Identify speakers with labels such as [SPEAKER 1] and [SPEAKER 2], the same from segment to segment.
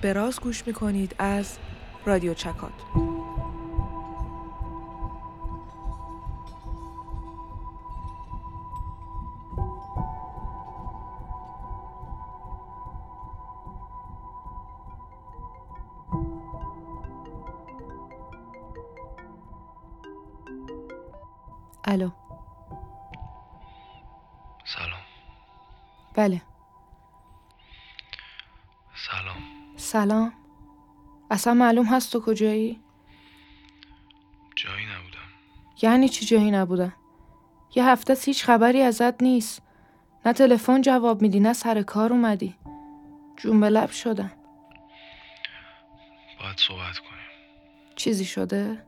[SPEAKER 1] به راز گوش می‌کنید از رادیو چکات
[SPEAKER 2] بله.
[SPEAKER 3] سلام.
[SPEAKER 2] سلام. اصلا معلوم هست تو کجایی؟
[SPEAKER 3] جایی نبودم.
[SPEAKER 2] یعنی چی جایی نبودم؟ یه هفته هیچ خبری ازت نیست. نه تلفن جواب میدی نه سر کار اومدی. جون به لب شدم
[SPEAKER 3] باید صحبت کنیم.
[SPEAKER 2] چیزی شده؟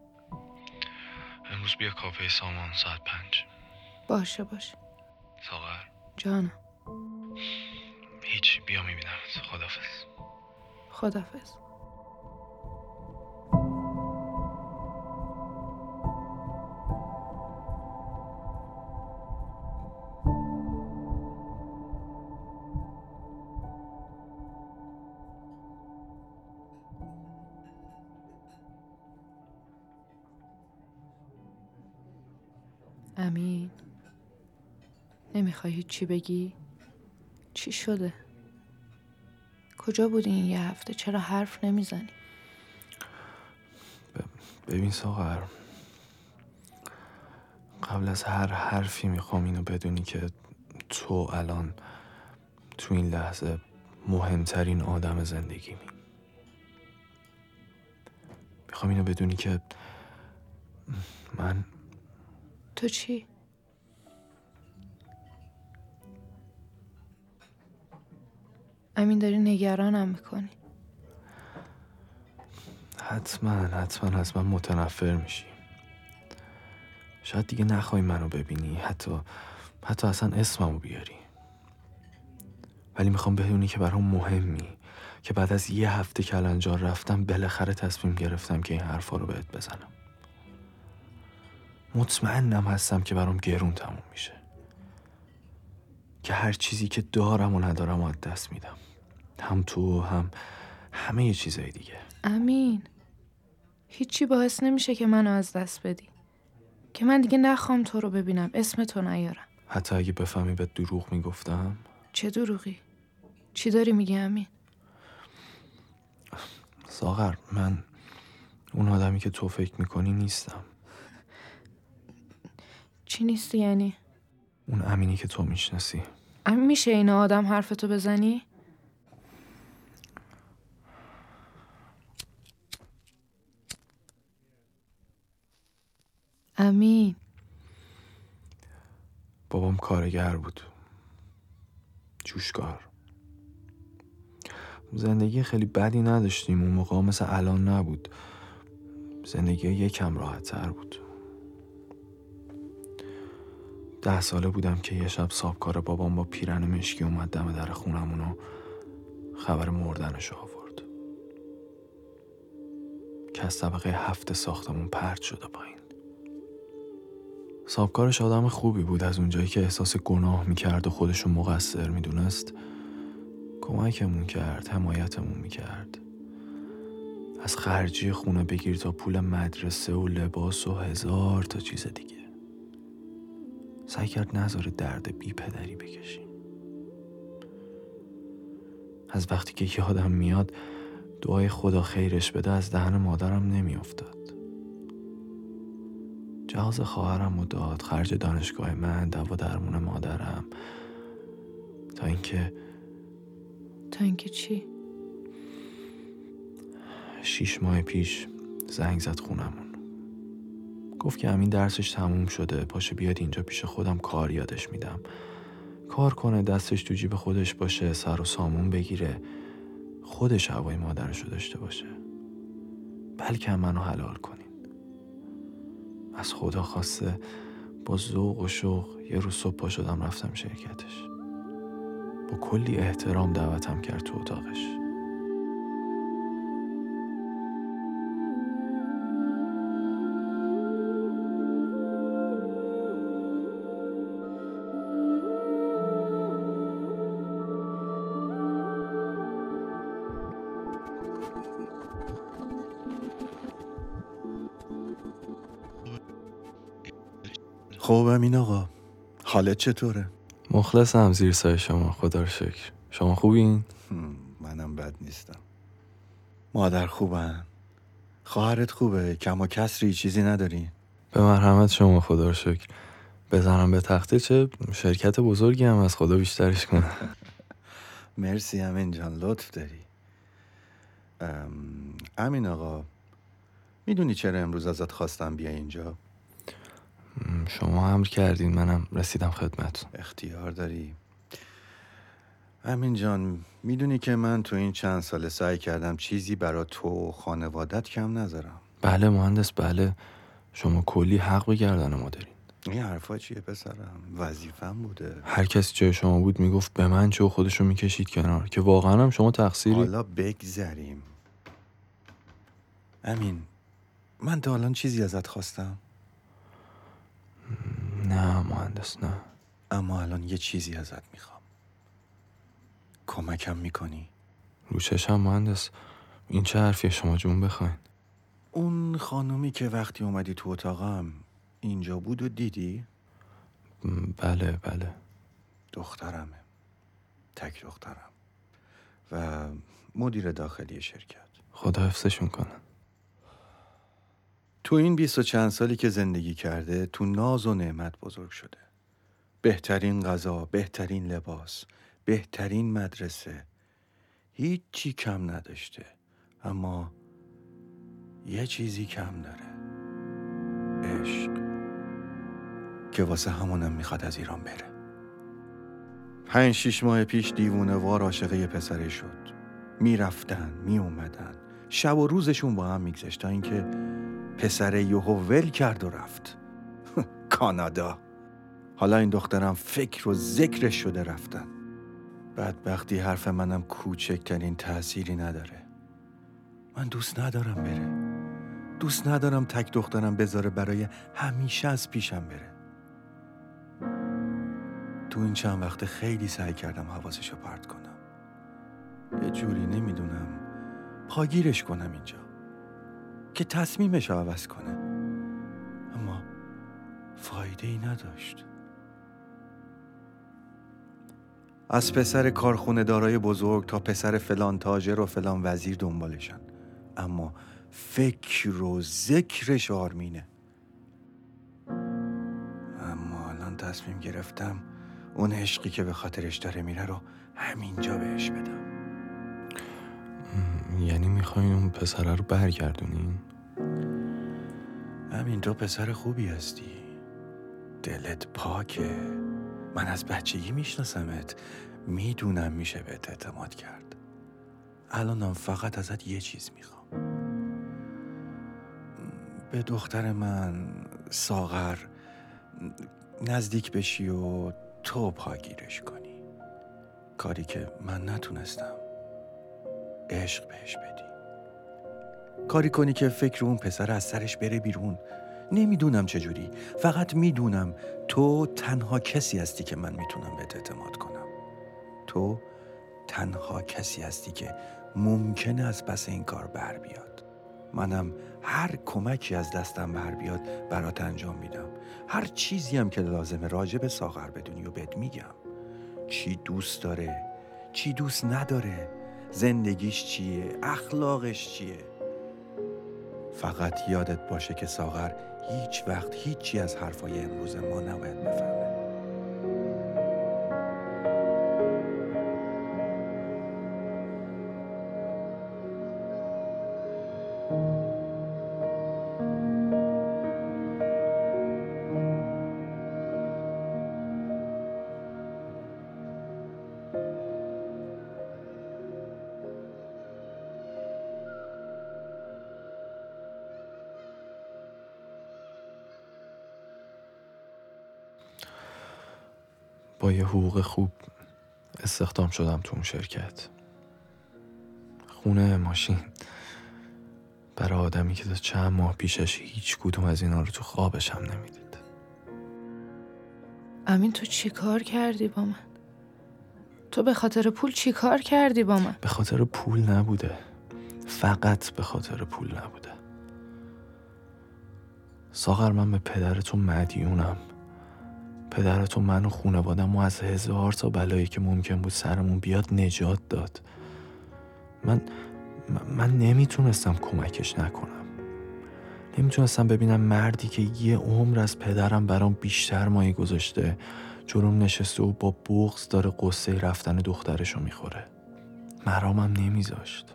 [SPEAKER 3] امروز بیا کافه سامان ساعت پنج.
[SPEAKER 2] باشه باشه.
[SPEAKER 3] ساغر.
[SPEAKER 2] جانم.
[SPEAKER 3] هیچ بیا میبینمت خدافز
[SPEAKER 2] خدافز امین نمی‌خوای هیچی بگی؟ چی شده؟ کجا بودی این یه هفته؟ چرا حرف نمی‌زنی؟
[SPEAKER 3] ببین ساغر قبل از هر حرفی می‌خوام اینو بدونی که تو الان تو این لحظه مهمترین آدم زندگیمی می‌خوام اینو بدونی که من
[SPEAKER 2] تو چی؟ امین داری نگرانم می‌کنی.
[SPEAKER 3] حتما حتما از من متنفر میشی. شاید دیگه نخوای منو ببینی حتی حتی اصلا اسممو بیاری. ولی می‌خوام بدونی که برام مهمی که بعد از یه هفته کلنجار رفتم بالاخره تصمیم گرفتم که این حرفا رو بهت بزنم. مطمئنم هستم که برام گرون تموم میشه. که هر چیزی که دارم و ندارم و از دست میدم هم تو هم همه یه چیزای دیگه
[SPEAKER 2] امین هیچی باعث نمیشه که منو از دست بدی که من دیگه نخوام تو رو ببینم اسم تو نیارم
[SPEAKER 3] حتی اگه بفهمی به دروغ می‌گفتم
[SPEAKER 2] چه دروغی؟ چی داری میگی امین؟
[SPEAKER 3] ساغر من اون آدمی که تو فکر می‌کنی نیستم
[SPEAKER 2] چی نیستی یعنی؟
[SPEAKER 3] اون امینی که تو می‌شناسی.
[SPEAKER 2] امین میشه این آدم حرفتو بزنی؟ امین.
[SPEAKER 3] بابام کارگر بود. جوشکار. زندگی خیلی بدی نداشتیم اون موقع مثل الان نبود. زندگی یکم راحت تر بود. ده ساله بودم که یه شب صابکار بابام با پیرن مشکی اومد دم در خونمون و خبر مردنش آورد. که از طبقه هفت ساختمون پرت شده پایین. صابکارش آدم خوبی بود. از اونجایی که احساس گناه می‌کرد و خودشو مقصر می‌دونست کمکمون کرد حمایتمون می‌کرد. از خرجی خونه بگیر تا پول مدرسه و لباس و هزار تا چیز دیگه. سعی کرد نذاره درد بی پدری بکشیم. از وقتی که یادم میاد دعای خدا خیرش بده از دهن مادرم نمیافتاد. جهاز خواهرم و داد خرج دانشگاه من دوا درمون مادرم. تا اینکه
[SPEAKER 2] تا اینکه چی؟
[SPEAKER 3] شیش ماه پیش زنگ زد خونمون. گفت که همین درسش تموم شده. پاشه بیاد اینجا پیش خودم کار یادش میدم. کار کنه دستش تو جیب خودش باشه سر و سامون بگیره. خودش هوای مادرشو داشته باشه. بلکه منو حلال کنین. از خدا خواسته با ذوق و شوق یه روز صبح پا شدم رفتم شرکتش. با کلی احترام دعوتم کرد تو اتاقش.
[SPEAKER 4] خب امین آقا. حالت چطوره؟
[SPEAKER 3] مخلصم زیر سایه شما. خدا رو شکر. شما خوبین؟
[SPEAKER 4] منم بد نیستم. مادر خوبن. خواهرت خوبه. کم و کسری چیزی نداری؟
[SPEAKER 3] به مرحمت شما خدا رو شکر. بزنم به تخته چه شرکت بزرگی هم از خدا بیشترش کنه
[SPEAKER 4] مرسی امین جان لطف داری. ام، امین آقا می‌دونی چرا امروز ازت خواستم بیا اینجا؟
[SPEAKER 3] شما امر کردین منم رسیدم خدمتتون.
[SPEAKER 4] اختیار داری. امین جان می‌دونی که من تو این چند ساله سعی کردم چیزی برا تو و خانوادت کم نذارم.
[SPEAKER 3] بله مهندس بله. شما کلی حق به گردن ما دارین.
[SPEAKER 4] این حرفا چیه پسرم؟ وظیفم بوده.
[SPEAKER 3] هر کسی جای شما بود می‌گفت به من چه و خودشو می‌کشید کنار که واقعا هم شما تقصیری.
[SPEAKER 4] حالا بگذریم. امین من تا الان چیزی ازت خواستم؟
[SPEAKER 3] نه مهندس نه.
[SPEAKER 4] اما الان یه چیزی ازت می‌خوام. کمکم می‌کنی؟
[SPEAKER 3] رو چشم مهندس. این چه حرفیه؟ شما جون بخواین.
[SPEAKER 4] اون خانومی که وقتی اومدی تو اتاقم اینجا بود و دیدی؟
[SPEAKER 3] بله بله.
[SPEAKER 4] دخترمه. تک دخترم. و مدیر داخلی شرکت.
[SPEAKER 3] خدا حفظشون کنه.
[SPEAKER 4] تو این بیست و چند سالی که زندگی کرده تو ناز و نعمت بزرگ شده. بهترین غذا، بهترین لباس، بهترین مدرسه. هیچی کم نداشته اما یه چیزی کم داره. عشق. که واسه همونم می‌خواد از ایران بره. پنج شیش ماه پیش دیوونه وار عاشق یه پسره شد. می‌رفتن میومدن شب و روزشون با هم میگذشت تا اینکه پسره یهو ول کرد و رفت. کانادا. حالا این دخترم فکر و ذکرش شده رفتن. بدبختی حرف منم کوچکترین تأثیری نداره. من دوست ندارم بره. دوست ندارم تک دخترم بذاره برای همیشه از پیشم بره. تو این چند وقته خیلی سعی کردم حواسشو پرت کنم. یه جوری نمی‌دونم. پاگیرش کنم اینجا. که تصمیمش رو عوض کنه. اما فایده ای نداشت. از پسر کارخونه دارای بزرگ تا پسر فلان تاجر و فلان وزیر دنبالشن. اما فکر و ذکرش آرمینه. اما الان تصمیم گرفتم اون عشقی که به خاطرش داره میره رو همینجا بهش بدم.
[SPEAKER 3] یعنی می‌خواین اون پسره رو برگردونین
[SPEAKER 4] همین تو پسر خوبی هستی. دلت پاکه. من از بچگی میشناسمت. می‌دونم میشه بهت اعتماد کرد. الانم فقط ازت یه چیز می‌خوام. به دختر من ساغر نزدیک بشی و تو پاگیرش کنی. کاری که من نتونستم. عشق بهش بدی. کاری کنی که فکر اون پسر از سرش بره بیرون. نمی‌دونم چجوری. فقط می‌دونم تو تنها کسی هستی که من می‌تونم بهت اعتماد کنم. تو تنها کسی هستی که ممکنه از پس این کار بر بیاد. منم هر کمکی از دستم بر بیاد برات انجام میدم. هر چیزی هم که لازمه راجع به ساغر بدونی و بهت میگم. چی دوست داره؟ چی دوست نداره؟ زندگیش چیه؟ اخلاقش چیه؟ فقط یادت باشه که ساغر هیچ وقت هیچی از حرفای امروز ما نباید بفهمه.
[SPEAKER 3] با یه حقوق خوب استخدام شدم تو اون شرکت. خونه ماشین. برای آدمی که تا چند ماه پیشش هیچ کدوم از اینا رو تو خوابش هم نمی‌دید.
[SPEAKER 2] امین تو چی کار کردی با من؟ تو به خاطر پول چی کار کردی با من؟
[SPEAKER 3] به خاطر پول نبوده. فقط به خاطر پول نبوده. ساغر من به پدر تو مدیونم. پدرت و من و خونوادم و از هزار تا بلایی که ممکن بود سرمون بیاد نجات داد. من من نمی‌تونستم کمکش نکنم. نمی‌تونستم ببینم مردی که یه عمر از پدرم برام بیشتر مایه گذاشته جلوم نشسته و با بغز داره قصه رفتن دخترشو می‌خوره. مرامم نمیذاشت.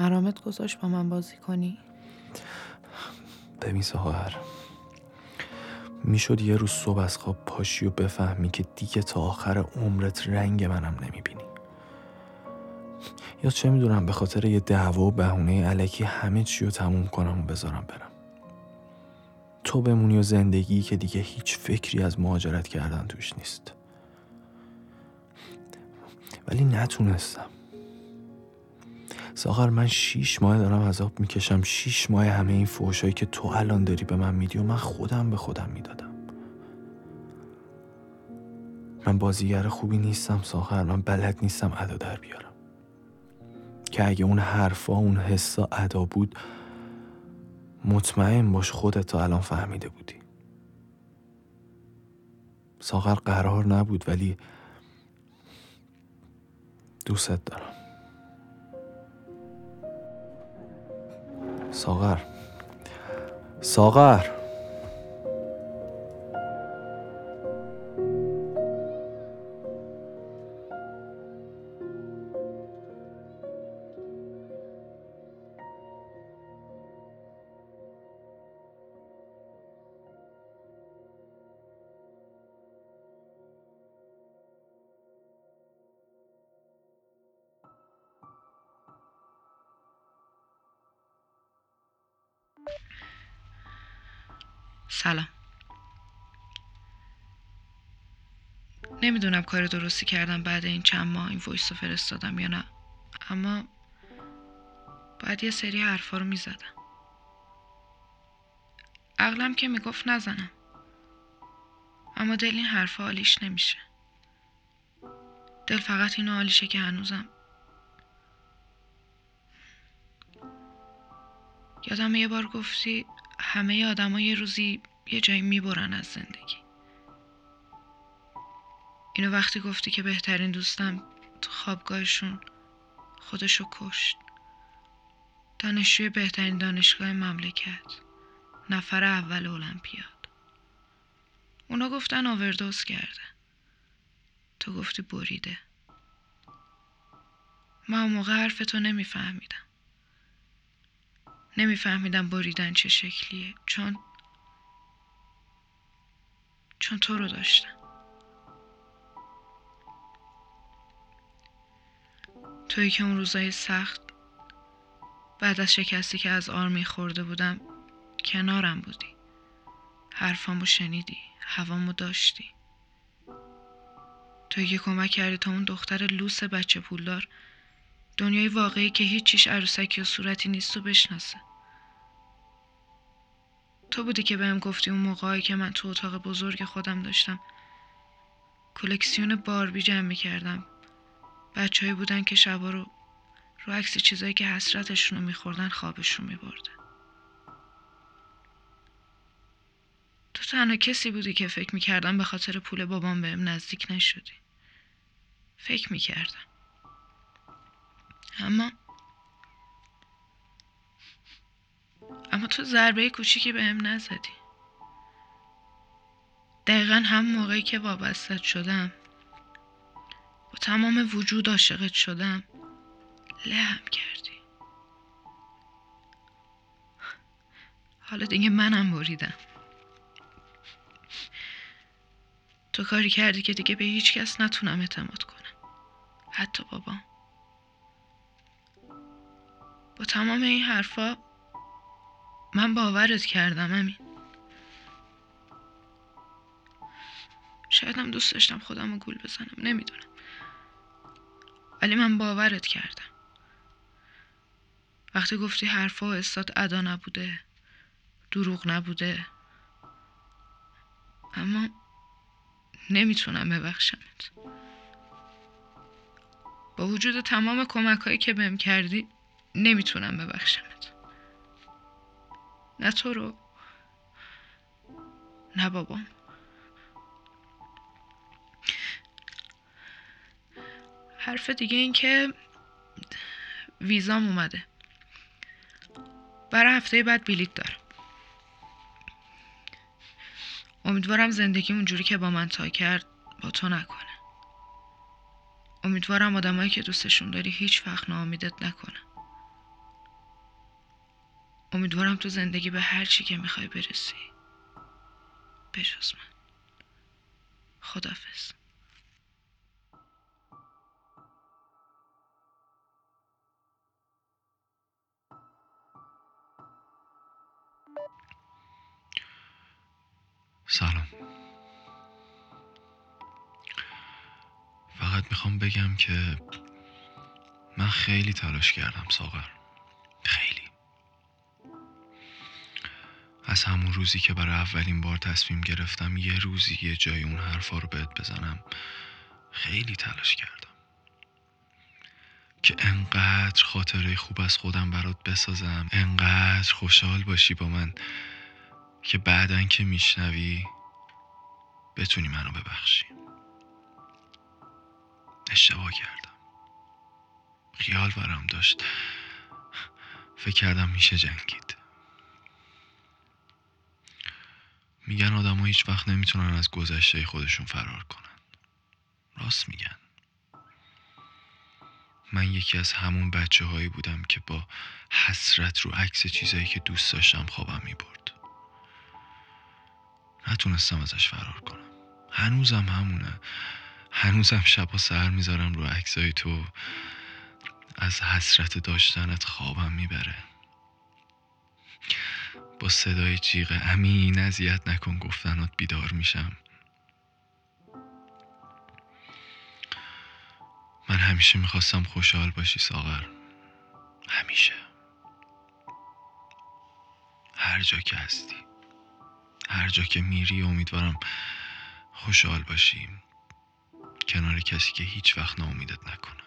[SPEAKER 2] مرامت گذاشت با من بازی کنی؟
[SPEAKER 3] ببین سهر. می‌شد یه روز صبح از خواب پاشی و بفهمی که دیگه تا آخر عمرت رنگ منم نمی‌بینی. یا چه می‌دونم به خاطر یه دعوا و بهونه علکی همه چی رو تموم کنم و بذارم برم. تو بمونی و زندگی که دیگه هیچ فکری از مهاجرت کردن توش نیست. ولی نتونستم. ساغر من شیش ماه دارم عذاب می‌کشم. شیش ماه همه این فوشایی که تو الان داری به من میدی و من خودم به خودم می‌دادم. من بازیگر خوبی نیستم ساغر من بلد نیستم ادا در بیارم. که اگه اون حرفا اون حسا ادا بود مطمئن باش خودت تا الان فهمیده بودی. ساغر قرار نبود ولی دوست دارم. ساغر. ساغر.
[SPEAKER 2] سلام. نمی‌دونم کار درستی کردم بعد این چند ماه این وایس رو فرستادم یا نه. اما باید یه سری حرفا رو می‌زدم. عقلم که می‌گفت نزنم. اما دل این حرفا حالیش نمیشه. دل فقط اینو حالیشه که هنوزم. یادم یه بار گفتی همه آدم یه روزی یه جایی می‌برن از زندگی. اینو وقتی گفتی که بهترین دوستم تو خوابگاهشون خودشو کشت. دانشجوی بهترین دانشگاه مملکت. نفر اول المپیاد. اونا گفتن آوردوز کرده. تو گفتی بریده. من اون موقع حرف تو نمیفهمیدم. نمیفهمیدم بریدن چه شکلیه. چون چون تو رو داشتم. توی که اون روزای سخت بعد از شکستی که از آرمی خورده بودم کنارم بودی. حرفامو شنیدی هوامو داشتی. توی که کمک کردی تا اون دختر لوس بچه پولدار دنیای واقعی که هیچیش عروسکی و صورتی نیست و بشناسه. تو بودی که بهم گفتی اون موقعی که من تو اتاق بزرگ خودم داشتم. کلکسیون باربی جمع می‌کردم. بچههایی بودن که شبا رو رو عکس چیزایی که حسرتشون رو میخوردن خوابشون میبرده تو تنها کسی بودی که فکر می‌کردم به خاطر پول بابام بهم نزدیک نشدی. فکر می‌کردم. اما اما تو ضربه کوچیکی بهم نزدی. دقیقا هم موقعی که وابستت شدم. با تمام وجود عاشقت شدم. لهم کردی. حالا دیگه منم بریدم. تو کاری کردی که دیگه به هیچ کس نتونم اعتماد کنم. حتی بابام. با تمام این حرفا من باورت کردم همین شایدم دوست داشتم خودم رو گول بزنم نمی‌دونم. ولی من باورت کردم. وقتی گفتی حرفا و استاد ادا نبوده دروغ نبوده اما نمی‌تونم ببخشمت. با وجود تمام کمک هایی که بهم کردی نمی‌تونم ببخشمت. نه تو رو. نه بابام حرف دیگه این که ویزام اومده. برای هفته بعد بلیت دارم. امیدوارم زندگی اونجوری که با من تا کرد با تو نکنه. امیدوارم آدمایی که دوستشون داری هیچ وقت ناامیدت نکنه امیدوارم تو زندگی به هر چی که می‌خوای برسی. بجز من. خدافز
[SPEAKER 3] سلام. فقط می‌خوام بگم که من خیلی تلاش کردم ساغر. از همون روزی که برای اولین بار تصمیم گرفتم یه روزی یه جای اون حرفا رو بهت بزنم خیلی تلاش کردم. که انقدر خاطره خوب از خودم برات بسازم انقدر خوشحال باشی با من که بعدن که میشنوی بتونی منو ببخشی. اشتباه کردم. خیال برام داشت. فکر کردم میشه جنگید. میگن آدم هیچ وقت نمی‌تونن از گذشته خودشون فرار کنن. راست میگن. من یکی از همون بچه هایی بودم که با حسرت رو عکس چیزایی که دوست داشتم خوابم می‌برد. نتونستم ازش فرار کنم. هنوزم همونه. هنوزم شبا سر می‌ذارم رو عکسای تو. از حسرت داشتنت خوابم می‌بره. با صدای جیغ امین اذیت نکن گفتنات بیدار میشم. من همیشه می‌خواستم خوشحال باشی ساغر. همیشه. هر جا که هستی. هر جا که میری امیدوارم خوشحال باشیم کنار کسی که هیچ وقت ناامیدت نکنه.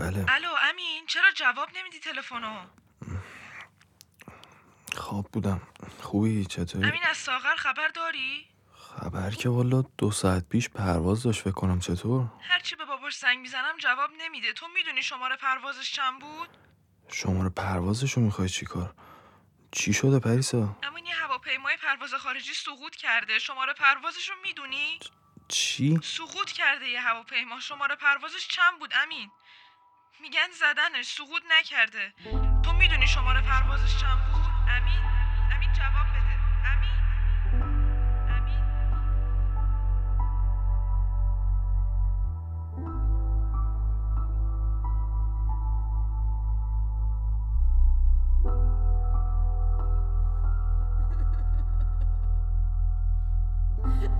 [SPEAKER 3] بله.
[SPEAKER 1] الو امین چرا جواب نمیدی تلفنو؟
[SPEAKER 3] خواب بودم. خوبی؟ چطوری؟
[SPEAKER 1] امین از ساغر خبر داری؟
[SPEAKER 3] خبر که والا دو ساعت پیش پرواز داشت فکر کنم چطور؟
[SPEAKER 1] هرچی به باباش زنگ می‌زنم جواب نمیده. تو می‌دونی شماره پروازش چند بود؟
[SPEAKER 3] شماره پروازشو می‌خوای چیکار؟ چی شده پریسا؟
[SPEAKER 1] امین یه هواپیمای پرواز خارجی سقوط کرده. شماره پروازش رو می‌دونی؟
[SPEAKER 3] چی؟
[SPEAKER 1] سقوط کرده یه هواپیما. شماره پروازش چند بود؟ امین میگن زدنش سقوط نکرده. تو می‌دونی شماره پروازش چند بود؟ امین؟ امین جواب بده. امین؟ امین؟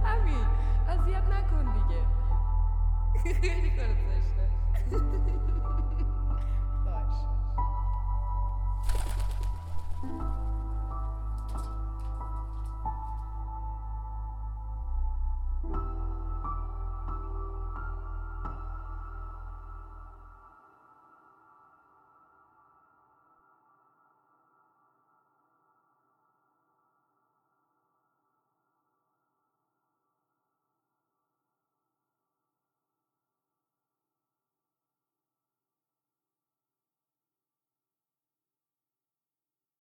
[SPEAKER 5] همین اذیت نکن دیگه. خیلی کارت